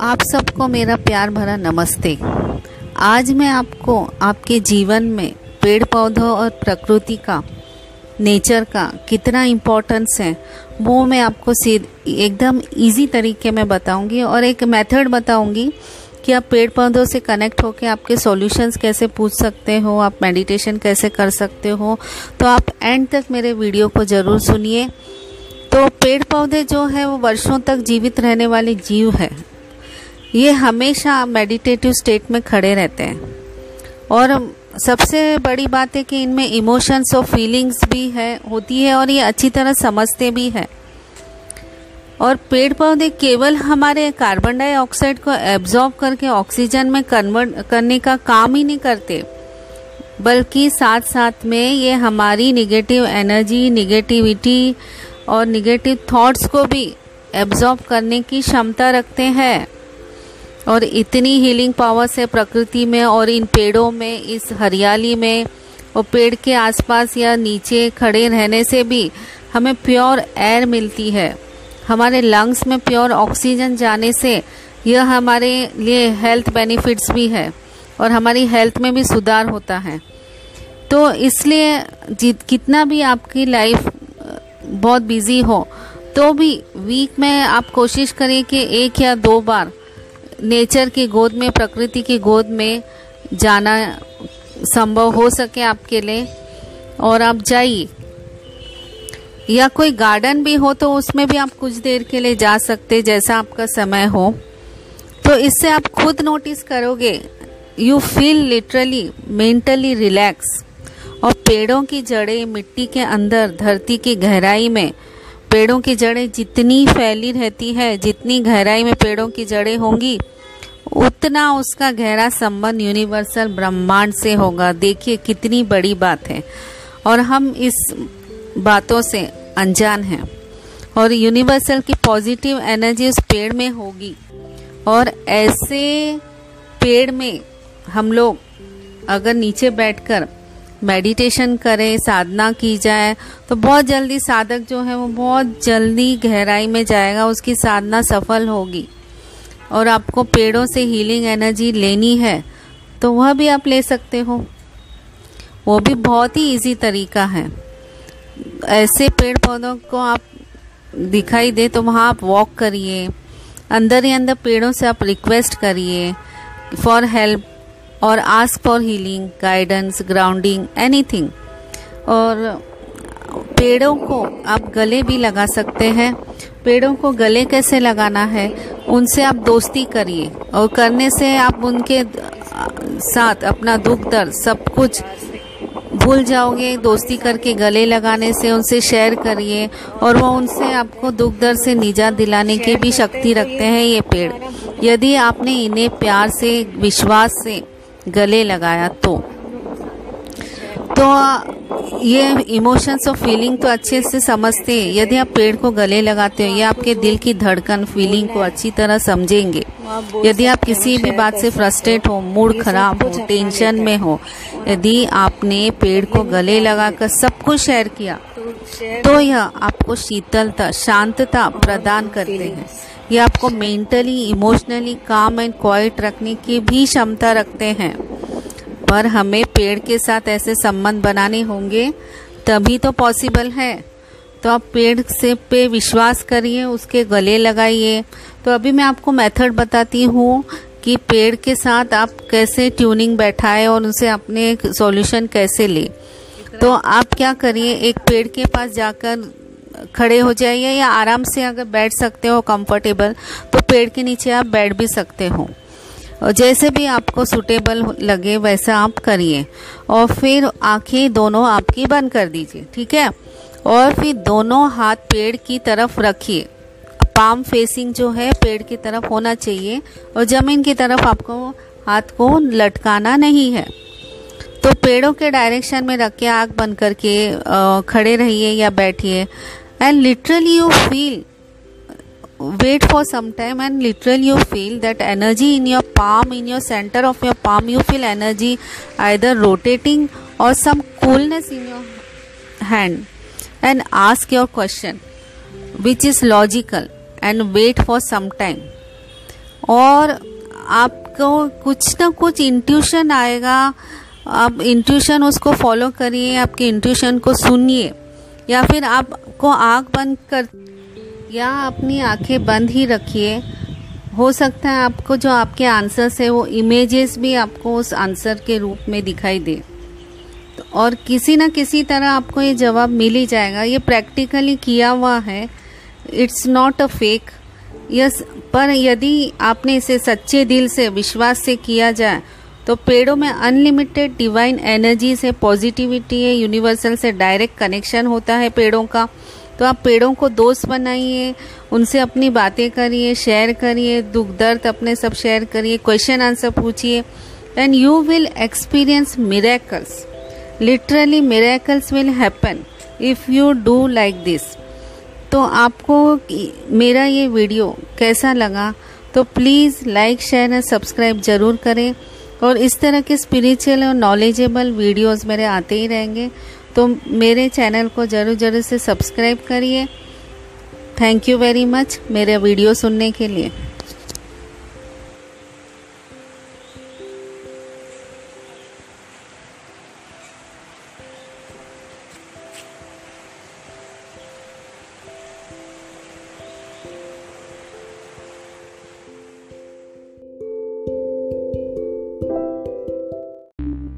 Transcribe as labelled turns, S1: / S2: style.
S1: आप सबको मेरा प्यार भरा नमस्ते। आज मैं आपको आपके जीवन में पेड़ पौधों और प्रकृति का नेचर का कितना इम्पोर्टेंस है, वो मैं आपको एकदम इजी तरीके में बताऊँगी और एक मेथड बताऊँगी कि आप पेड़ पौधों से कनेक्ट होकर आपके सॉल्यूशंस कैसे पूछ सकते हो, आप मेडिटेशन कैसे कर सकते हो। तो आप एंड तक मेरे वीडियो को ज़रूर सुनिए। तो पेड़ पौधे जो है, वो वर्षों तक जीवित रहने वाले जीव है। ये हमेशा मेडिटेटिव स्टेट में खड़े रहते हैं। और सबसे बड़ी बात है कि इनमें इमोशंस और फीलिंग्स भी है, होती है और ये अच्छी तरह समझते भी है। और पेड़ पौधे केवल हमारे कार्बन डाइऑक्साइड को एब्जॉर्ब करके ऑक्सीजन में कन्वर्ट करने का काम ही नहीं करते, बल्कि साथ साथ में ये हमारी निगेटिव एनर्जी निगेटिविटी और निगेटिव थॉट्स को भी एब्जॉर्ब करने की क्षमता रखते हैं। और इतनी हीलिंग पावर्स है प्रकृति में और इन पेड़ों में, इस हरियाली में और पेड़ के आसपास या नीचे खड़े रहने से भी हमें प्योर एयर मिलती है। हमारे लंग्स में प्योर ऑक्सीजन जाने से यह हमारे लिए हेल्थ बेनिफिट्स भी है और हमारी हेल्थ में भी सुधार होता है। तो इसलिए जित, कितना भी आपकी लाइफ बहुत बिज़ी हो तो भी वीक में आप कोशिश करें कि एक या दो बार नेचर की गोद में, प्रकृति की गोद में जाना संभव हो सके आपके लिए। और आप जाइए। या कोई गार्डन भी हो तो उसमें भी आप कुछ देर के लिए जा सकते जैसा आपका समय हो। तो इससे आप खुद नोटिस करोगे। You feel literally mentally relax और पेड़ों की जड़ें मिट्टी के अंदर, धरती की गहराई में पेड़ों की जड़ें जितनी फैली रहती है, जितनी गहराई में पेड़ों की जड़ें होंगी, उतना उसका गहरा संबंध यूनिवर्सल ब्रह्मांड से होगा। देखिए, कितनी बड़ी बात है। और हम इस बातों से अनजान हैं। और यूनिवर्सल की पॉजिटिव एनर्जी उस पेड़ में होगी। और ऐसे पेड़ में हम लोग अगर नीचे बैठकर मेडिटेशन करें, साधना की जाए तो बहुत जल्दी साधक जो है वो बहुत जल्दी गहराई में जाएगा, उसकी साधना सफल होगी। और आपको पेड़ों से हीलिंग एनर्जी लेनी है तो वह भी आप ले सकते हो। वो भी बहुत ही इजी तरीका है। ऐसे पेड़ पौधों को आप दिखाई दे तो वहाँ आप वॉक करिए। अंदर ही अंदर पेड़ों से आप रिक्वेस्ट करिए। फॉर हेल्प और ask for healing guidance grounding anything और पेड़ों को आप गले भी लगा सकते हैं। पेड़ों को गले कैसे लगाना है, उनसे आप दोस्ती करिए और करने से आप उनके साथ अपना दुख, दर्द सब कुछ भूल जाओगे। दोस्ती करके गले लगाने से उनसे शेयर करिए और वो उनसे आपको दुख, दर्द से निजात दिलाने की भी शक्ति रखते हैं ये पेड़। यदि आपने इन्हें प्यार से, विश्वास से गले लगाया तो। तो ये इमोशंस और फीलिंग तो अच्छे से समझते हैं। यदि आप पेड़ को गले लगाते हो, ये आपके दिल की धड़कन फीलिंग को अच्छी तरह समझेंगे। यदि आप किसी भी बात से फ्रस्ट्रेट हो मूड खराब हो टेंशन में हो, यदि आपने पेड़ को गले लगाकर सब कुछ शेयर किया तो यह आपको शीतलता, शांतता प्रदान करते हैं। ये आपको mentally, emotionally calm and quiet रखने की भी क्षमता रखते हैं। पर हमें पेड़ के साथ ऐसे संबंध बनाने होंगे, तभी तो पॉसिबल है। तो आप पेड़ से पे विश्वास करिए, उसके गले लगाइए। तो अभी मैं आपको मेथड बताती हूँ कि पेड़ के साथ आप कैसे ट्यूनिंग बैठाए और उनसे अपने सॉल्यूशन कैसे ले। तो आप क्या करिए, एक पेड़ के पास जाकर खड़े हो जाइए या आराम से अगर बैठ सकते हो कंफर्टेबल तो पेड़ के नीचे आप बैठ भी सकते हो। और जैसे भी आपको सुटेबल लगे, वैसा आप करिए। और फिर आँखें दोनों आपकी बंद कर दीजिए, ठीक है? और फिर दोनों हाथ पेड़ की तरफ़ रखिए। पाम फेसिंग जो है, पेड़ की तरफ़ होना चाहिए। और ज़मीन की तरफ़ आपको हाथ को लटकाना नहीं है। तो पेड़ों के डायरेक्शन में रख के आग बंद करके खड़े रहिए या बैठिए। And literally you feel wait for some time and literally you feel that energy in your palm in your centre of your palm you feel energy either rotating और some coolness in your hand and ask your question which is logical and wait for some time और आपको कुछ ना कुछ intuition आएगा। आप intuition उसको follow करिए, आपके इंट्यूशन को सुनिए। या फिर आप आपको आँख बंद कर या अपनी आँखें बंद ही रखिए। हो सकता है आपको जो आपके आंसर्स है वो इमेजेस भी आपको उस आंसर के रूप में दिखाई दे। और किसी ना किसी तरह आपको ये जवाब मिल ही जाएगा। ये प्रैक्टिकली किया हुआ है। It's not a fake yes पर यदि आपने इसे सच्चे दिल से, विश्वास से किया जाए तो पेड़ों में अनलिमिटेड डिवाइन एनर्जी से पॉजिटिविटी है यूनिवर्सल से डायरेक्ट कनेक्शन होता है पेड़ों का। तो आप पेड़ों को दोस्त बनाइए, उनसे अपनी बातें करिए शेयर करिए, दुख दर्द अपने सब शेयर करिए क्वेश्चन आंसर पूछिए। And you will experience miracles literally miracles will happen if you do like this तो आपको मेरा ये वीडियो कैसा लगा? तो please like share and subscribe ज़रूर करें। और इस तरह के स्पिरिचुअल और नॉलेजेबल वीडियोस मेरे आते ही रहेंगे। तो मेरे चैनल को ज़रूर ज़रूर से सब्सक्राइब करिए। थैंक यू वेरी मच मेरे वीडियो सुनने के लिए।